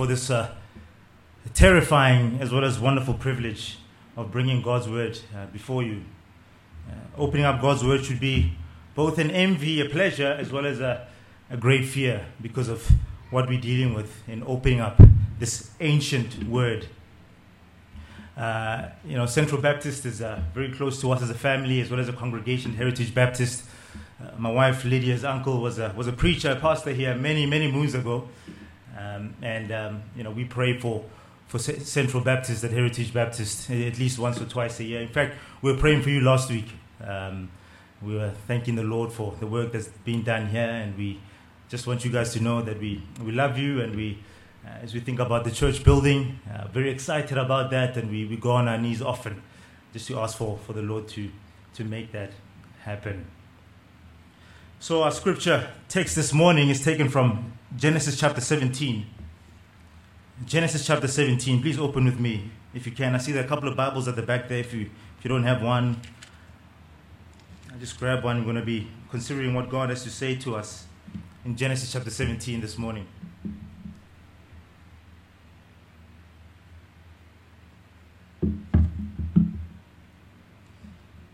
for this uh, terrifying as well as wonderful privilege of bringing God's word uh, before you. Uh, opening up God's word should be both an envy, a pleasure, as well as a, a great fear because of what we're dealing with in opening up this ancient word. Uh, you know, Central Baptist is uh, very close to us as a family, as well as a congregation, Heritage Baptist. Uh, my wife Lydia's uncle was a, was a preacher, a pastor here many, many moons ago. Um, and, um, you know, we pray for, for Central Baptist at Heritage Baptist at least once or twice a year. In fact, we were praying for you last week. Um, we were thanking the Lord for the work that's been done here, and we just want you guys to know that we, we love you and we, uh, as we think about the church building, uh, very excited about that, and we, we go on our knees often just to ask for, for the Lord to, to make that happen. So, our scripture text this morning is taken from Genesis chapter 17. Genesis chapter 17. Please open with me if you can. I see there are a couple of Bibles at the back there. If you, if you don't have one, I just grab one. We're going to be considering what God has to say to us in Genesis chapter 17 this morning.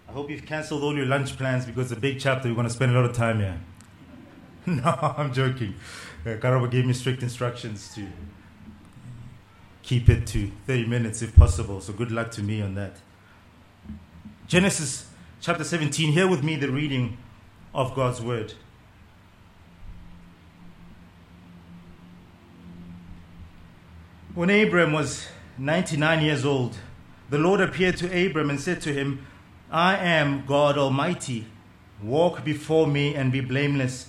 I hope you've cancelled all your lunch plans because it's a big chapter. We're going to spend a lot of time here. no, I'm joking. Uh, Karaba gave me strict instructions to keep it to 30 minutes if possible. So good luck to me on that. Genesis chapter 17. Hear with me the reading of God's word. When Abram was 99 years old, the Lord appeared to Abram and said to him, I am God Almighty. Walk before me and be blameless,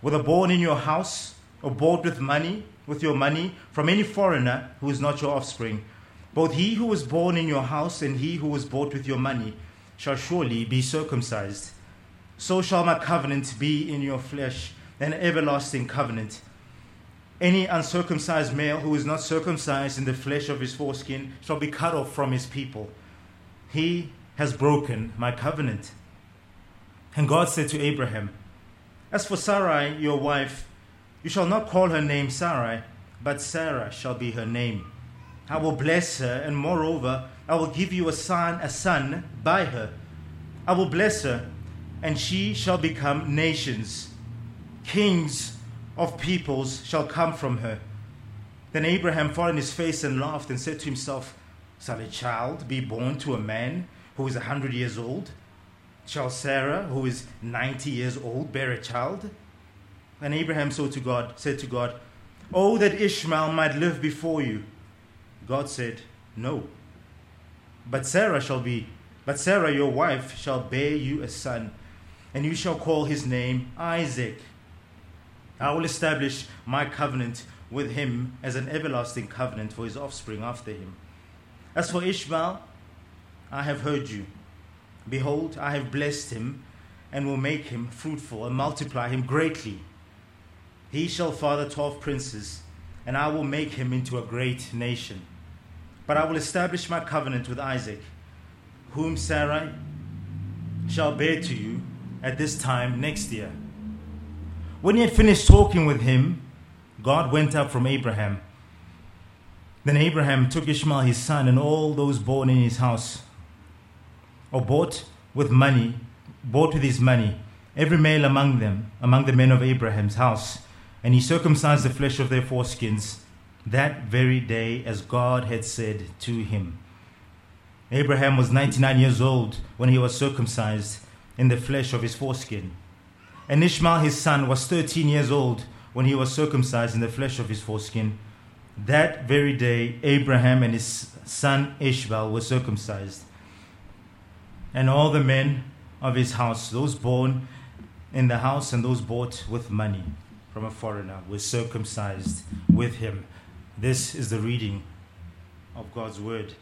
whether born in your house or bought with money, with your money, from any foreigner who is not your offspring, both he who was born in your house and he who was bought with your money shall surely be circumcised. So shall my covenant be in your flesh, an everlasting covenant. Any uncircumcised male who is not circumcised in the flesh of his foreskin shall be cut off from his people. He has broken my covenant. And God said to Abraham, As for Sarai, your wife, you shall not call her name Sarai, but Sarah shall be her name. I will bless her, and moreover, I will give you a son, a son by her. I will bless her, and she shall become nations. Kings of peoples shall come from her. Then Abraham fell on his face and laughed and said to himself, Shall a child be born to a man who is a hundred years old? Shall Sarah, who is ninety years old, bear a child? And Abraham so to God, said to God, Oh, that Ishmael might live before you. God said, No. But Sarah shall be, but Sarah your wife shall bear you a son, and you shall call his name Isaac. I will establish my covenant with him as an everlasting covenant for his offspring after him. As for Ishmael, I have heard you. Behold, I have blessed him and will make him fruitful and multiply him greatly. He shall father twelve princes and I will make him into a great nation. But I will establish my covenant with Isaac, whom Sarai shall bear to you at this time next year. When he had finished talking with him, God went up from Abraham. Then Abraham took Ishmael his son and all those born in his house, or bought with money, bought with his money, every male among them, among the men of Abraham's house, and he circumcised the flesh of their foreskins that very day, as God had said to him. Abraham was 99 years old when he was circumcised in the flesh of his foreskin. And Ishmael his son was 13 years old when he was circumcised in the flesh of his foreskin. That very day, Abraham and his son Ishmael were circumcised. And all the men of his house, those born in the house and those bought with money from a foreigner, were circumcised with him. This is the reading of God's word.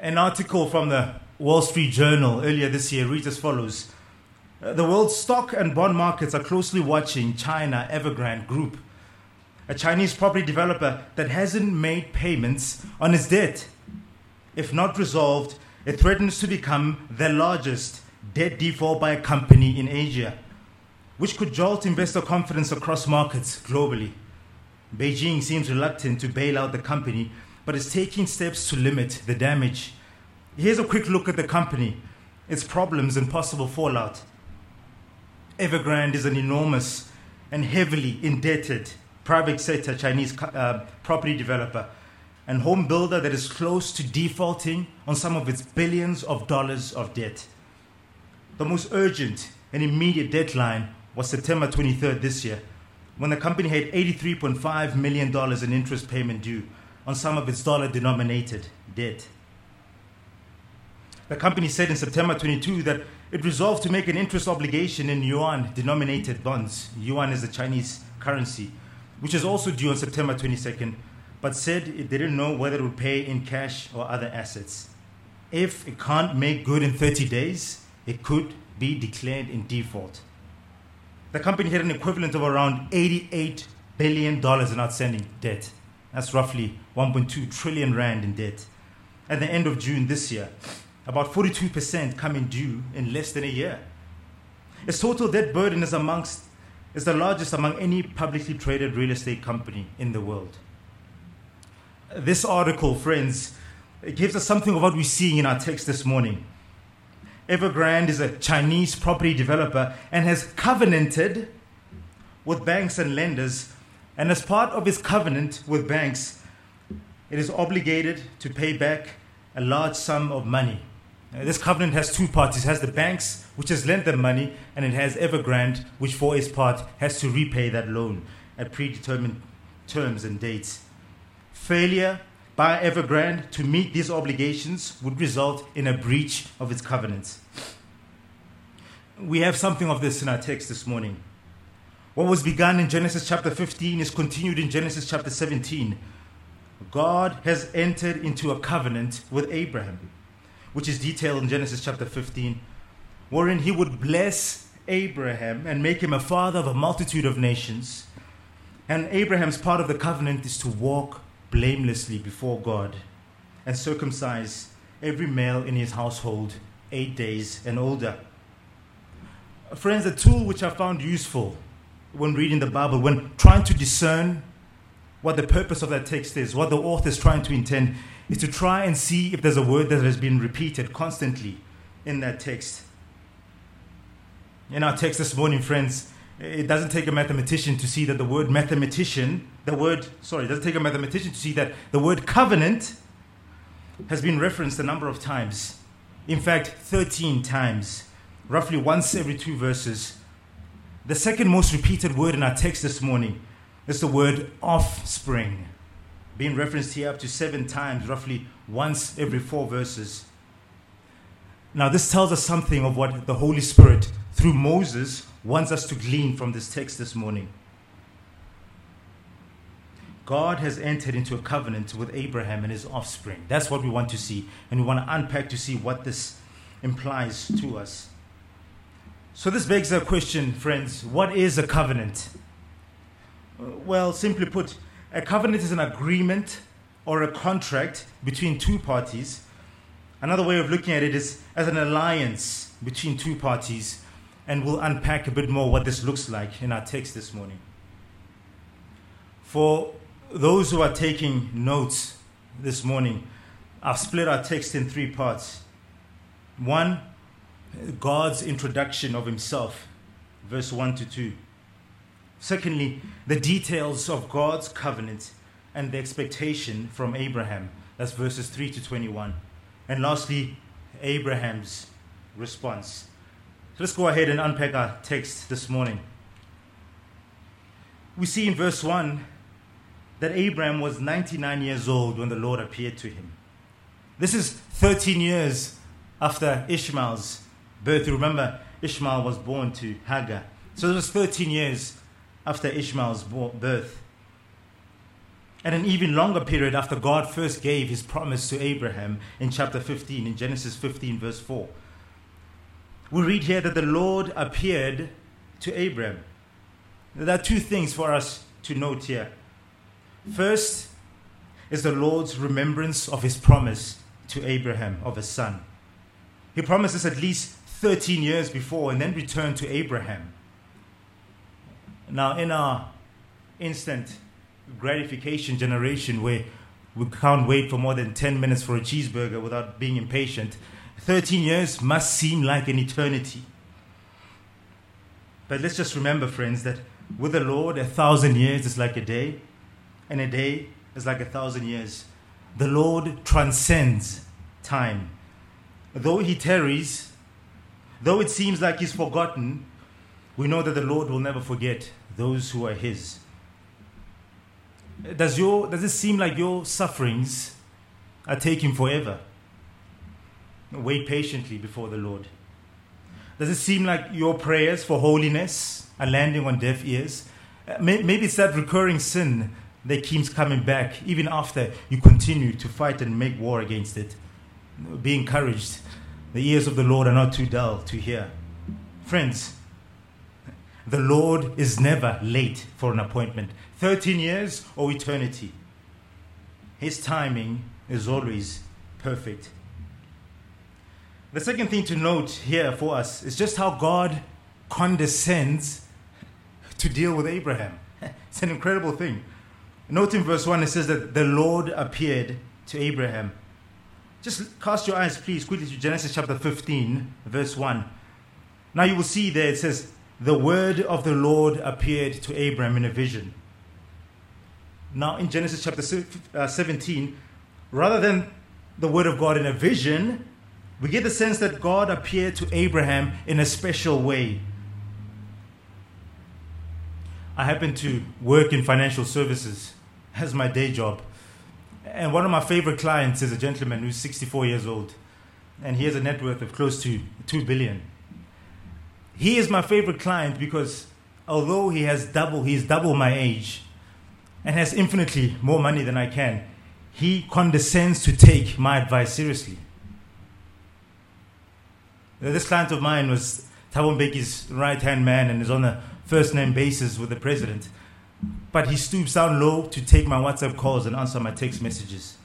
An article from the Wall Street Journal earlier this year reads as follows uh, The world's stock and bond markets are closely watching China Evergrande Group, a Chinese property developer that hasn't made payments on its debt. If not resolved, it threatens to become the largest debt default by a company in Asia, which could jolt investor confidence across markets globally. Beijing seems reluctant to bail out the company but is taking steps to limit the damage. Here's a quick look at the company, its problems, and possible fallout. Evergrande is an enormous and heavily indebted private sector Chinese uh, property developer and home builder that is close to defaulting on some of its billions of dollars of debt. The most urgent and immediate deadline was September 23rd this year, when the company had $83.5 million in interest payment due on some of its dollar denominated debt. The company said in September 22 that it resolved to make an interest obligation in yuan denominated bonds. Yuan is the Chinese currency, which is also due on September 22nd, but said it didn't know whether it would pay in cash or other assets. If it can't make good in 30 days, it could be declared in default. The company had an equivalent of around $88 billion in outstanding debt. That's roughly 1.2 trillion rand in debt. At the end of June this year, about 42% coming due in less than a year. Its total debt burden is amongst is the largest among any publicly traded real estate company in the world. This article, friends, it gives us something of what we're seeing in our text this morning. Evergrande is a Chinese property developer and has covenanted with banks and lenders and as part of its covenant with banks, it is obligated to pay back a large sum of money. Uh, this covenant has two parts. It has the banks, which has lent them money, and it has Evergrande, which for its part has to repay that loan at predetermined terms and dates. Failure by Evergrande to meet these obligations would result in a breach of its covenants. We have something of this in our text this morning. What was begun in Genesis chapter 15 is continued in Genesis chapter 17. God has entered into a covenant with Abraham, which is detailed in Genesis chapter 15, wherein he would bless Abraham and make him a father of a multitude of nations. And Abraham's part of the covenant is to walk blamelessly before God and circumcise every male in his household eight days and older. Friends, a tool which I found useful when reading the Bible, when trying to discern what the purpose of that text is, what the author is trying to intend, is to try and see if there's a word that has been repeated constantly in that text. In our text this morning, friends, it doesn't take a mathematician to see that the word mathematician, the word, sorry, it doesn't take a mathematician to see that the word covenant has been referenced a number of times. In fact, 13 times, roughly once every two verses the second most repeated word in our text this morning is the word offspring, being referenced here up to seven times, roughly once every four verses. Now, this tells us something of what the Holy Spirit, through Moses, wants us to glean from this text this morning. God has entered into a covenant with Abraham and his offspring. That's what we want to see. And we want to unpack to see what this implies to us. So, this begs a question, friends what is a covenant? Well, simply put, a covenant is an agreement or a contract between two parties. Another way of looking at it is as an alliance between two parties, and we'll unpack a bit more what this looks like in our text this morning. For those who are taking notes this morning, I've split our text in three parts. One, God's introduction of Himself, verse 1 to 2. Secondly, the details of God's covenant and the expectation from Abraham. That's verses 3 to 21. And lastly, Abraham's response. Let's go ahead and unpack our text this morning. We see in verse 1 that Abraham was 99 years old when the Lord appeared to him. This is 13 years after Ishmael's birth. Remember, Ishmael was born to Hagar. So it was 13 years after Ishmael's birth. And an even longer period after God first gave his promise to Abraham in chapter 15, in Genesis 15, verse 4. We read here that the Lord appeared to Abraham. There are two things for us to note here. First is the Lord's remembrance of his promise to Abraham of a son. He promises at least 13 years before and then returned to Abraham. Now, in our instant gratification generation where we can't wait for more than 10 minutes for a cheeseburger without being impatient, 13 years must seem like an eternity. But let's just remember, friends, that with the Lord, a thousand years is like a day, and a day is like a thousand years. The Lord transcends time. Though he tarries, though it seems like he's forgotten, we know that the Lord will never forget those who are his. Does, your, does it seem like your sufferings are taking forever? Wait patiently before the Lord. Does it seem like your prayers for holiness are landing on deaf ears? Uh, maybe it's that recurring sin that keeps coming back even after you continue to fight and make war against it. Be encouraged. The ears of the Lord are not too dull to hear. Friends, the Lord is never late for an appointment. 13 years or eternity. His timing is always perfect. The second thing to note here for us is just how God condescends to deal with Abraham. It's an incredible thing. Note in verse 1 it says that the Lord appeared to Abraham. Just cast your eyes, please, quickly to Genesis chapter 15, verse 1. Now you will see there it says, The word of the Lord appeared to Abraham in a vision. Now in Genesis chapter uh, 17, rather than the word of God in a vision, we get the sense that God appeared to Abraham in a special way. I happen to work in financial services as my day job. And one of my favorite clients is a gentleman who's 64 years old, and he has a net worth of close to 2 billion. He is my favorite client because although he has double, he's double my age and has infinitely more money than I can, he condescends to take my advice seriously. Uh, this client of mine was Thabo Mbeki's right hand man and is on a first name basis with the president but he stoops down low to take my WhatsApp calls and answer my text messages.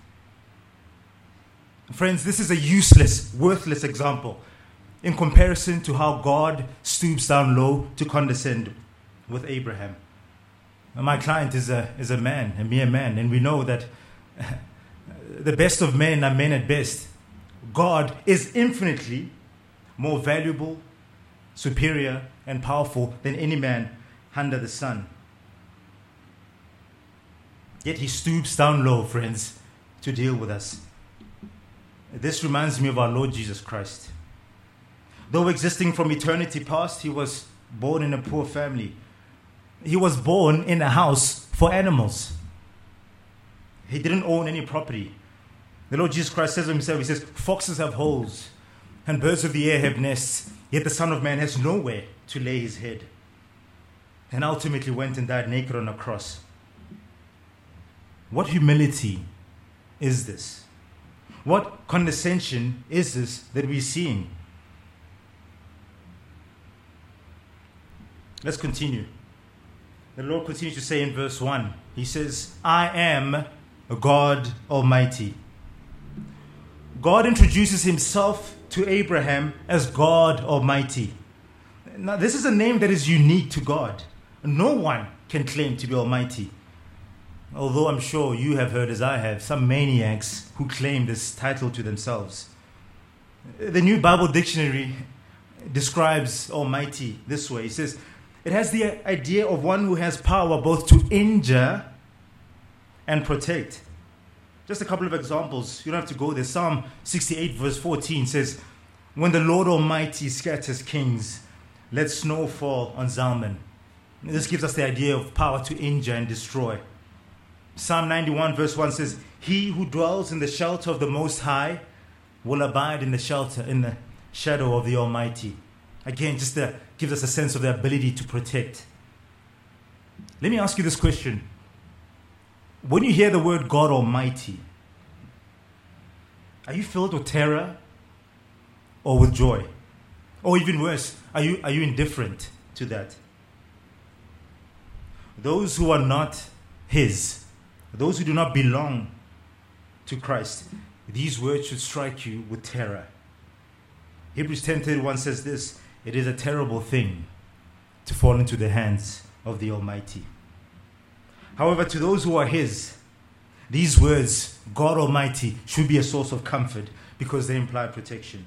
Friends, this is a useless, worthless example in comparison to how God stoops down low to condescend with Abraham. my client is a, is a man, a mere man, and we know that the best of men are men at best. God is infinitely more valuable, superior, and powerful than any man under the sun. Yet he stoops down low, friends, to deal with us. This reminds me of our Lord Jesus Christ. Though existing from eternity past, he was born in a poor family. He was born in a house for animals. He didn't own any property. The Lord Jesus Christ says of himself, He says, Foxes have holes and birds of the air have nests, yet the Son of Man has nowhere to lay his head. And ultimately went and died naked on a cross. What humility is this? What condescension is this that we're seeing? Let's continue. the Lord continues to say in verse 1, He says, I am God Almighty. God introduces Himself to Abraham as God Almighty. Now, this is a name that is unique to God. No one can claim to be Almighty. Although I'm sure you have heard, as I have, some maniacs who claim this title to themselves. The New Bible Dictionary describes Almighty this way it says, it has the idea of one who has power both to injure and protect. Just a couple of examples. You don't have to go there. Psalm 68, verse 14 says, When the Lord Almighty scatters kings, let snow fall on Zalmon. This gives us the idea of power to injure and destroy. Psalm 91, verse 1 says, He who dwells in the shelter of the Most High will abide in the shelter, in the shadow of the Almighty. Again, just to, gives us a sense of the ability to protect. Let me ask you this question. When you hear the word God Almighty, are you filled with terror or with joy? Or even worse, are you, are you indifferent to that? Those who are not His, those who do not belong to Christ, these words should strike you with terror. Hebrews 10:31 says this, it is a terrible thing to fall into the hands of the Almighty. However, to those who are his, these words, God Almighty, should be a source of comfort because they imply protection.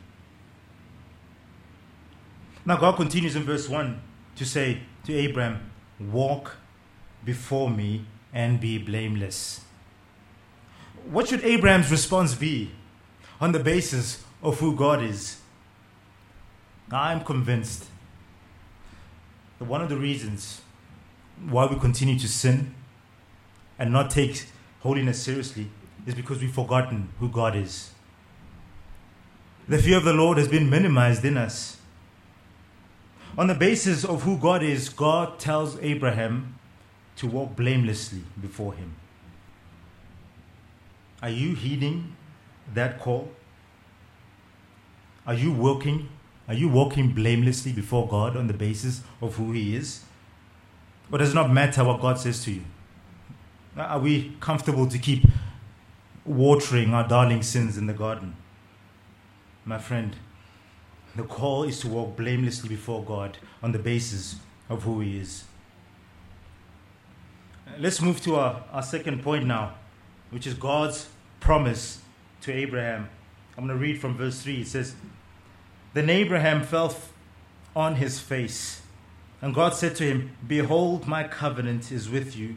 Now, God continues in verse 1 to say to Abraham, Walk before me and be blameless. What should Abraham's response be on the basis of who God is? I'm convinced that one of the reasons why we continue to sin and not take holiness seriously is because we've forgotten who God is. The fear of the Lord has been minimized in us. On the basis of who God is, God tells Abraham to walk blamelessly before him. Are you heeding that call? Are you walking are you walking blamelessly before God on the basis of who He is? Or does it not matter what God says to you? Are we comfortable to keep watering our darling sins in the garden? My friend, the call is to walk blamelessly before God on the basis of who He is. Let's move to our, our second point now, which is God's promise to Abraham. I'm going to read from verse 3. It says, then Abraham fell on his face. And God said to him, Behold, my covenant is with you,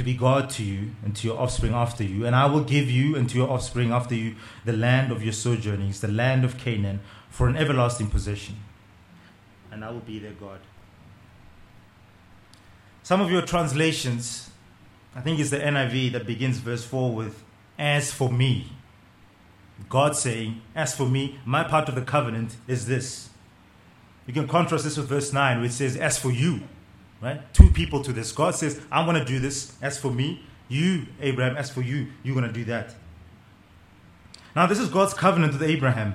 To be God to you and to your offspring after you, and I will give you and to your offspring after you the land of your sojournings, the land of Canaan, for an everlasting possession. And I will be their God. Some of your translations, I think it's the NIV that begins verse 4 with, As for me. God saying, As for me, my part of the covenant is this. You can contrast this with verse 9, which says, As for you, right? Two people to this. God says, I'm going to do this. As for me, you, Abraham, as for you, you're going to do that. Now, this is God's covenant with Abraham.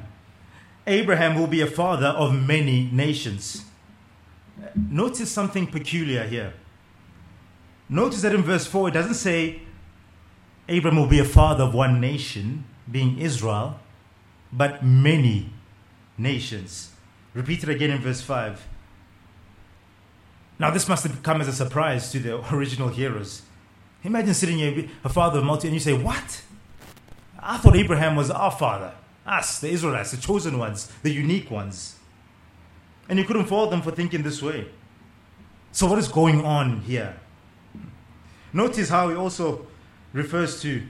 Abraham will be a father of many nations. Notice something peculiar here. Notice that in verse 4, it doesn't say Abraham will be a father of one nation, being Israel, but many nations. Repeated again in verse 5. Now, this must have come as a surprise to the original hearers. Imagine sitting here, a father of multi, and you say, What? I thought Abraham was our father, us, the Israelites, the chosen ones, the unique ones. And you couldn't fault them for thinking this way. So, what is going on here? Notice how he also refers to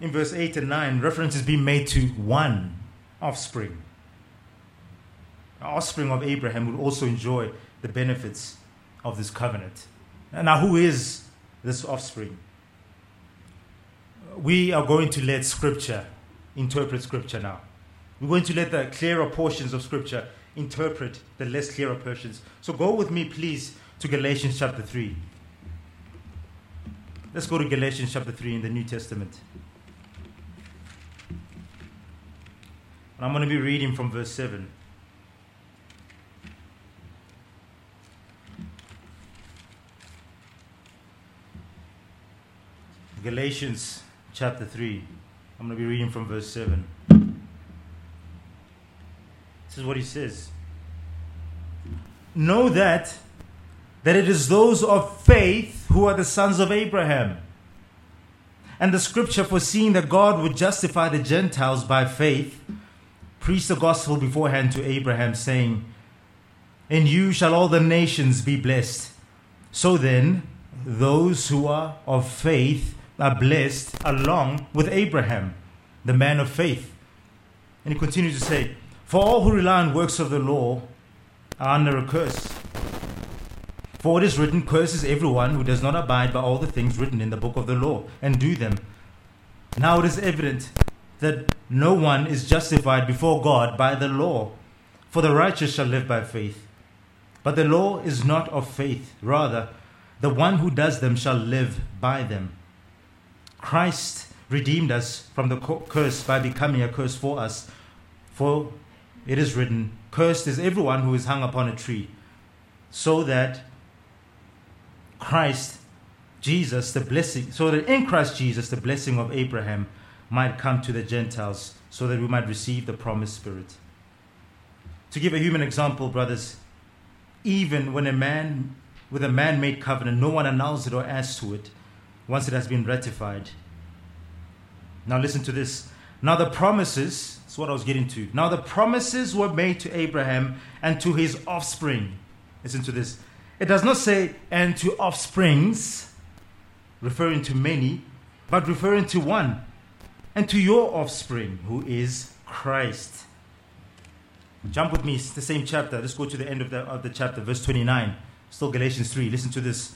in verse 8 and 9, reference is being made to one offspring. The offspring of Abraham would also enjoy the benefits of this covenant. Now, who is this offspring? We are going to let Scripture interpret Scripture now. We're going to let the clearer portions of Scripture interpret the less clearer portions. So go with me, please, to Galatians chapter 3. Let's go to Galatians chapter 3 in the New Testament. And I'm going to be reading from verse 7. Galatians chapter 3. I'm going to be reading from verse 7. This is what he says. Know that that it is those of faith who are the sons of Abraham. And the scripture foreseeing that God would justify the Gentiles by faith preached the gospel beforehand to Abraham, saying, In you shall all the nations be blessed. So then, those who are of faith are blessed along with Abraham, the man of faith. And he continues to say, For all who rely on works of the law are under a curse. For it is written, Curses everyone who does not abide by all the things written in the book of the law and do them. Now it is evident that no one is justified before God by the law, for the righteous shall live by faith. But the law is not of faith, rather, the one who does them shall live by them. Christ redeemed us from the curse by becoming a curse for us. For it is written, Cursed is everyone who is hung upon a tree, so that Christ, Jesus, the blessing, so that in Christ Jesus, the blessing of Abraham might come to the Gentiles, so that we might receive the promised Spirit. To give a human example, brothers, even when a man with a man made covenant, no one annuls it or adds to it once it has been ratified. Now, listen to this. Now, the promises, that's what I was getting to. Now, the promises were made to Abraham and to his offspring. Listen to this. It does not say, and to offsprings, referring to many, but referring to one, and to your offspring, who is Christ. Jump with me, it's the same chapter. Let's go to the end of the, of the chapter, verse 29. Still Galatians 3. Listen to this.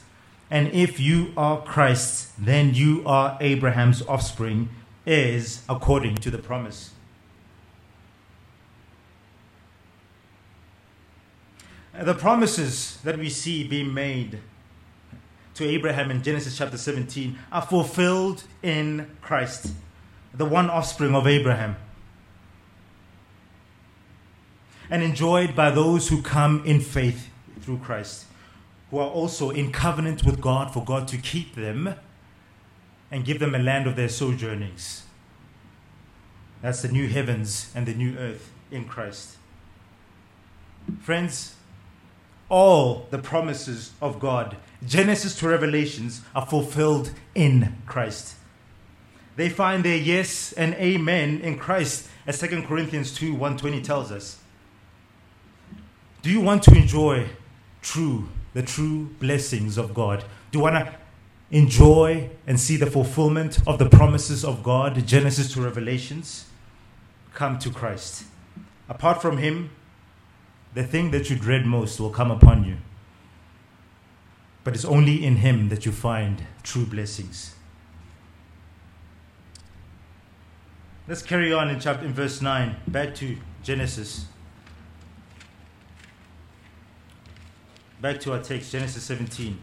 And if you are Christ's, then you are Abraham's offspring, is according to the promise. The promises that we see being made to Abraham in Genesis chapter 17 are fulfilled in Christ, the one offspring of Abraham, and enjoyed by those who come in faith through Christ who are also in covenant with God for God to keep them and give them a land of their sojournings. That's the new heavens and the new earth in Christ. Friends, all the promises of God, Genesis to Revelations, are fulfilled in Christ. They find their yes and amen in Christ, as 2 Corinthians 2 120 tells us. Do you want to enjoy true the true blessings of God? Do you want to enjoy and see the fulfillment of the promises of God, Genesis to Revelations? Come to Christ. Apart from Him, the thing that you dread most will come upon you. But it's only in Him that you find true blessings. Let's carry on in chapter in verse 9, back to Genesis. Back to our text, Genesis 17.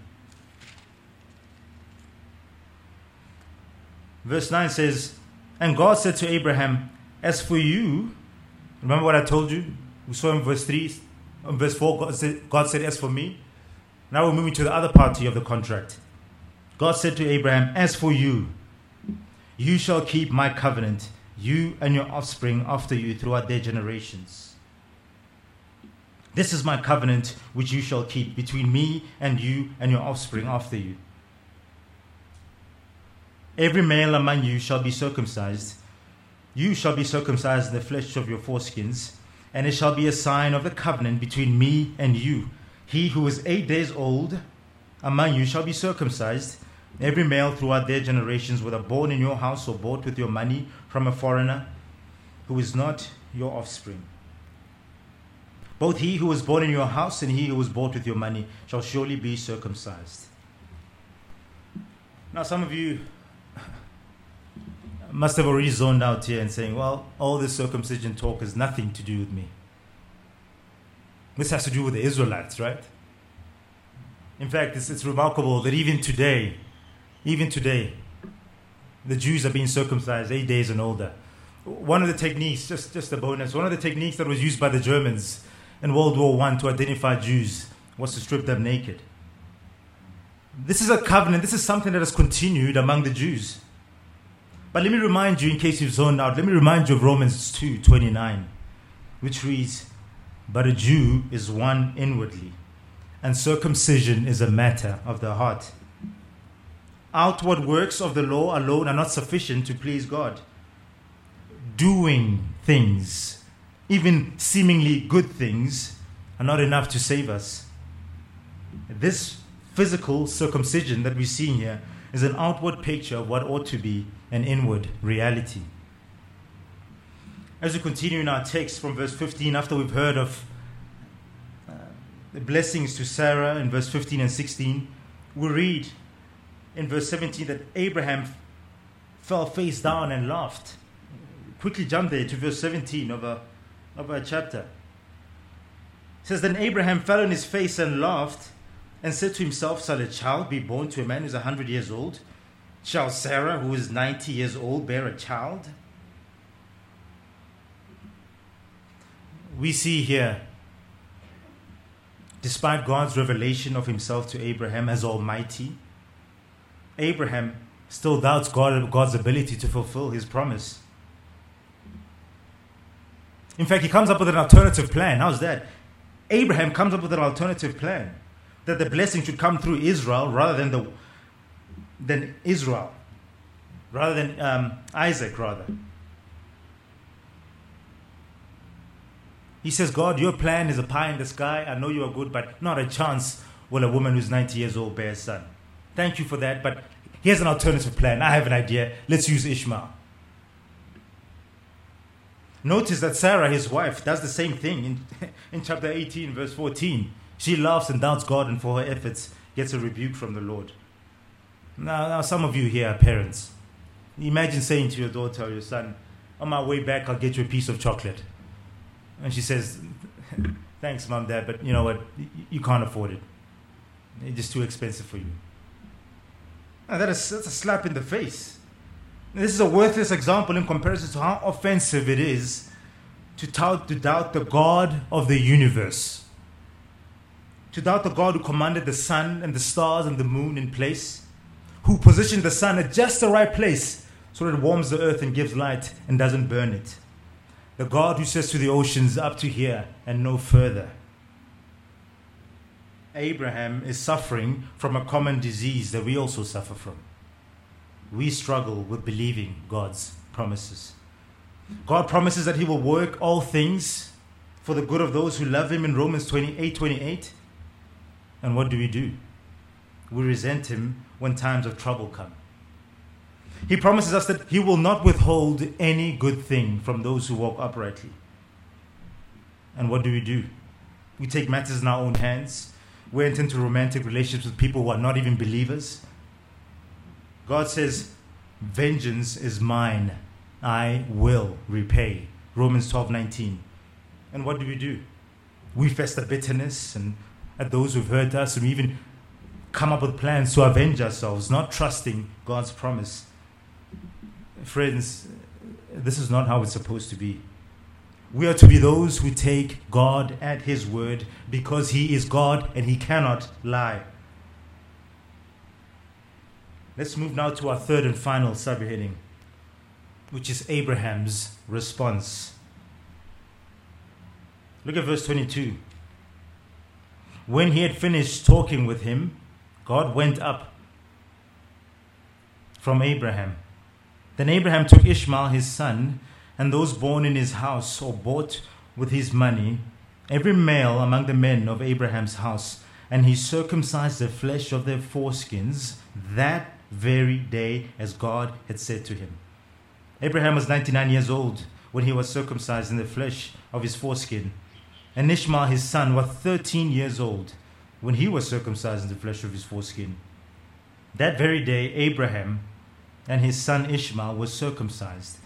Verse 9 says, And God said to Abraham, As for you, remember what I told you? We saw in verse 3, in verse 4, God said, God said, As for me. Now we're moving to the other party of the contract. God said to Abraham, As for you, you shall keep my covenant, you and your offspring after you throughout their generations. This is my covenant which you shall keep between me and you and your offspring after you. Every male among you shall be circumcised. You shall be circumcised in the flesh of your foreskins, and it shall be a sign of the covenant between me and you. He who is eight days old among you shall be circumcised. Every male throughout their generations, whether born in your house or bought with your money from a foreigner, who is not your offspring Both he who was born in your house and he who was bought with your money shall surely be circumcised. Now, some of you must have already zoned out here and saying, well, all this circumcision talk has nothing to do with me. This has to do with the Israelites, right? In fact, it's, it's remarkable that even today, even today, the Jews are being circumcised eight days and older. One of the techniques, just, just a bonus, one of the techniques that was used by the Germans in World War I to identify Jews was to strip them naked. This is a covenant, this is something that has continued among the Jews. But let me remind you, in case you've zoned out, let me remind you of Romans 2 29, which reads, But a Jew is one inwardly, and circumcision is a matter of the heart. Outward works of the law alone are not sufficient to please God. Doing things, even seemingly good things, are not enough to save us. This physical circumcision that we see here is an outward picture of what ought to be an inward reality. As we continue in our text from verse 15, after we've heard of uh, the blessings to Sarah in verse 15 and 16, we read in verse 17 that Abraham fell face down and laughed. Quickly jump there to verse 17 of our, of our chapter. It says, Then Abraham fell on his face and laughed and said to himself, Shall a child be born to a man who's a hundred years old? Shall Sarah, who is 90 years old, bear a child? We see here, despite God's revelation of himself to Abraham as Almighty, Abraham still doubts God, God's ability to fulfill his promise. In fact, he comes up with an alternative plan. How's that? Abraham comes up with an alternative plan that the blessing should come through Israel rather than the than Israel, rather than um, Isaac, rather. He says, God, your plan is a pie in the sky. I know you are good, but not a chance will a woman who's 90 years old bear a son. Thank you for that, but here's an alternative plan. I have an idea. Let's use Ishmael. Notice that Sarah, his wife, does the same thing in, in chapter 18, verse 14. She laughs and doubts God, and for her efforts, gets a rebuke from the Lord. Now, now, some of you here are parents. Imagine saying to your daughter or your son, On my way back, I'll get you a piece of chocolate. And she says, Thanks, mom, dad, but you know what? You can't afford it. It's just too expensive for you. Now, that is, that's a slap in the face. This is a worthless example in comparison to how offensive it is to, to doubt the God of the universe. To doubt the God who commanded the sun and the stars and the moon in place who positioned the sun at just the right place so that it warms the earth and gives light and doesn't burn it. The God who says to the oceans, up to here and no further. Abraham is suffering from a common disease that we also suffer from. We struggle with believing God's promises. God promises that He will work all things for the good of those who love Him in Romans 28 28. And what do we do? We resent Him when times of trouble come. He promises us that He will not withhold any good thing from those who walk uprightly. And what do we do? We take matters in our own hands. We enter into romantic relationships with people who are not even believers. God says, Vengeance is mine. I will repay. Romans 12 19. And what do we do? We fester bitterness and at those who've hurt us, and we even come up with plans to avenge ourselves, not trusting God's promise. Friends, this is not how it's supposed to be. We are to be those who take God at His word because He is God and He cannot lie. Let's move now to our third and final subheading, which is Abraham's response. Look at verse 22. When he had finished talking with him, God went up from Abraham. Then Abraham took Ishmael his son, and those born in his house or bought with his money, every male among the men of Abraham's house, and he circumcised the flesh of their foreskins that very day, as God had said to him. Abraham was 99 years old when he was circumcised in the flesh of his foreskin. and Ishmael his son was 13 years old when he was circumcised in the flesh of his foreskin. That very day, Abraham and his son Ishmael were circumcised,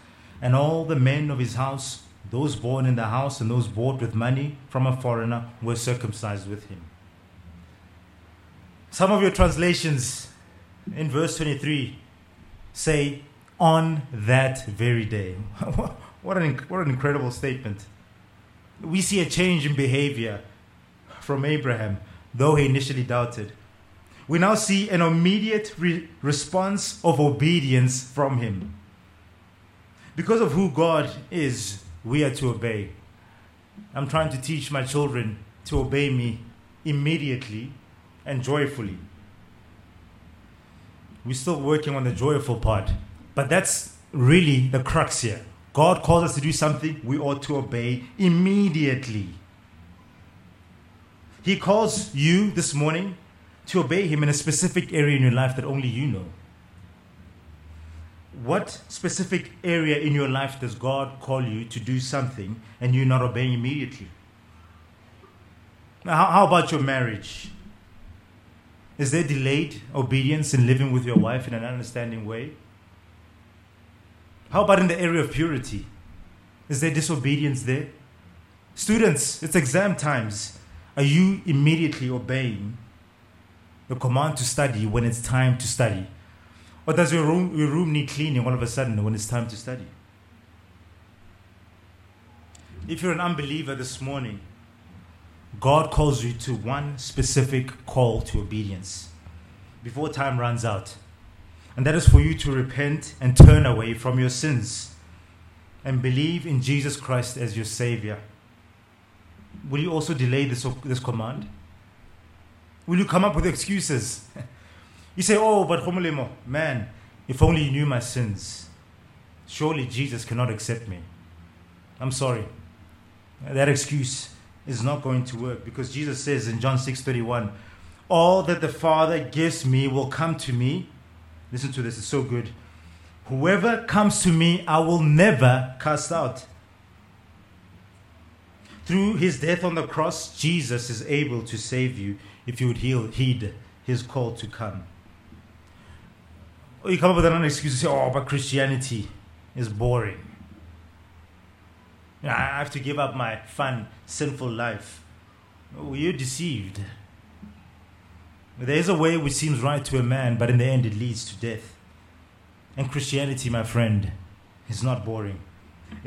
and all the men of his house, those born in the house and those bought with money from a foreigner, were circumcised with him. Some of your translations in verse 23 say, on that very day. what, an, what an incredible statement. We see a change in behavior from Abraham, though he initially doubted. We now see an immediate re- response of obedience from him. Because of who God is, we are to obey. I'm trying to teach my children to obey me immediately and joyfully. We're still working on the joyful part, but that's really the crux here. God calls us to do something, we ought to obey immediately. He calls you this morning to obey Him in a specific area in your life that only you know. What specific area in your life does God call you to do something and you're not obeying immediately? Now, how about your marriage? Is there delayed obedience in living with your wife in an understanding way? How about in the area of purity? Is there disobedience there? Students, it's exam times. Are you immediately obeying the command to study when it's time to study? Or does your room, your room need cleaning all of a sudden when it's time to study? If you're an unbeliever this morning, God calls you to one specific call to obedience before time runs out. And that is for you to repent and turn away from your sins and believe in Jesus Christ as your Savior. Will you also delay this, this command? Will you come up with excuses? you say, Oh, but Homolemo, man, if only you knew my sins. Surely Jesus cannot accept me. I'm sorry. That excuse is not going to work because Jesus says in John 6:31, "All that the Father gives me will come to me." Listen to this, it's so good. Whoever comes to me, I will never cast out. Through his death on the cross, Jesus is able to save you if you would heed his call to come. Or you come up with another excuse and say, oh, but Christianity is boring. I have to give up my fun, sinful life. Were you're deceived. There is a way which seems right to a man, but in the end it leads to death. And Christianity, my friend, is not boring.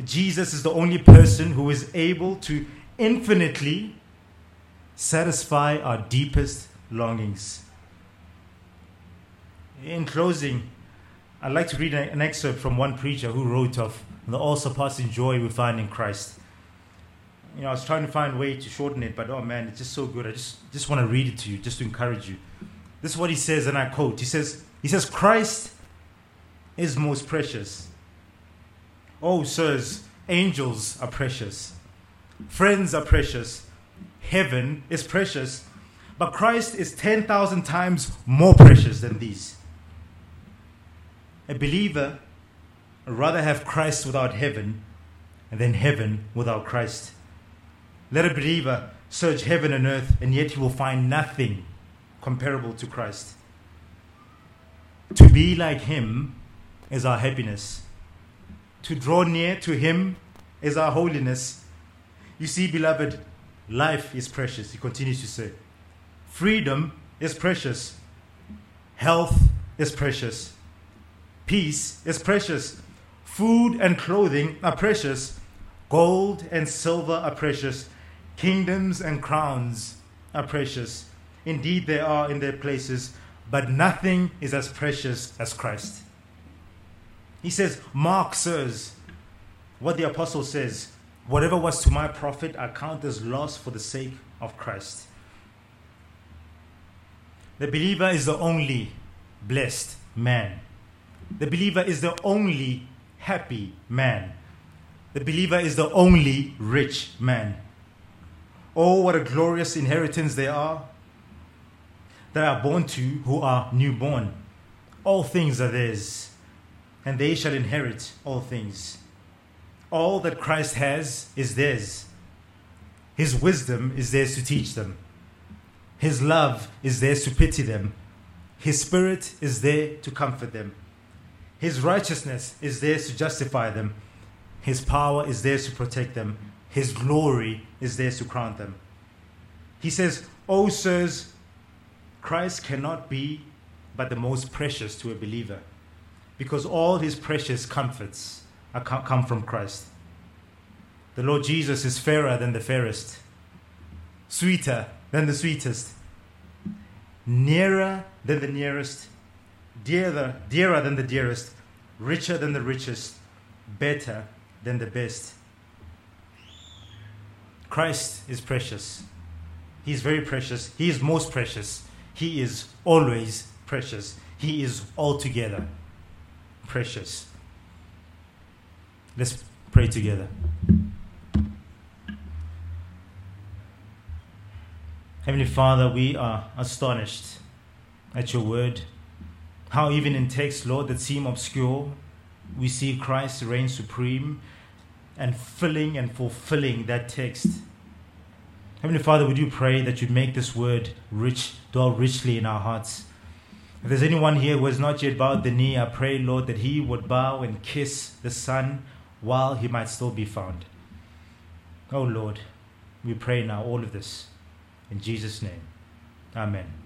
Jesus is the only person who is able to infinitely satisfy our deepest longings. In closing, I'd like to read an excerpt from one preacher who wrote of the all surpassing joy we find in Christ. You know, I was trying to find a way to shorten it, but oh man, it's just so good. I just, just want to read it to you, just to encourage you. This is what he says, and I quote. He says, he says, Christ is most precious. Oh, sirs, angels are precious. Friends are precious. Heaven is precious. But Christ is 10,000 times more precious than these. A believer rather have Christ without heaven than heaven without Christ. Let a believer search heaven and earth, and yet he will find nothing comparable to Christ. To be like him is our happiness. To draw near to him is our holiness. You see, beloved, life is precious, he continues to say. Freedom is precious. Health is precious. Peace is precious. Food and clothing are precious. Gold and silver are precious. Kingdoms and crowns are precious. Indeed, they are in their places, but nothing is as precious as Christ. He says, Mark says, what the apostle says, whatever was to my profit, I count as loss for the sake of Christ. The believer is the only blessed man. The believer is the only happy man. The believer is the only rich man. Oh, what a glorious inheritance they are that are born to who are newborn. All things are theirs, and they shall inherit all things. All that Christ has is theirs. His wisdom is theirs to teach them. His love is theirs to pity them. His spirit is there to comfort them. His righteousness is theirs to justify them. His power is theirs to protect them. His glory is theirs to crown them. He says, Oh, sirs, Christ cannot be but the most precious to a believer because all his precious comforts come from Christ. The Lord Jesus is fairer than the fairest, sweeter than the sweetest, nearer than the nearest, dearer, dearer than the dearest, richer than the richest, better than the best. Christ is precious. He is very precious. He is most precious. He is always precious. He is altogether precious. Let's pray together. Heavenly Father, we are astonished at your word. How, even in texts, Lord, that seem obscure, we see Christ reign supreme and filling and fulfilling that text. Heavenly Father, would you pray that you'd make this word rich, dwell richly in our hearts? If there's anyone here who has not yet bowed the knee, I pray, Lord, that he would bow and kiss the Son while he might still be found. Oh, Lord, we pray now all of this. In Jesus' name, Amen.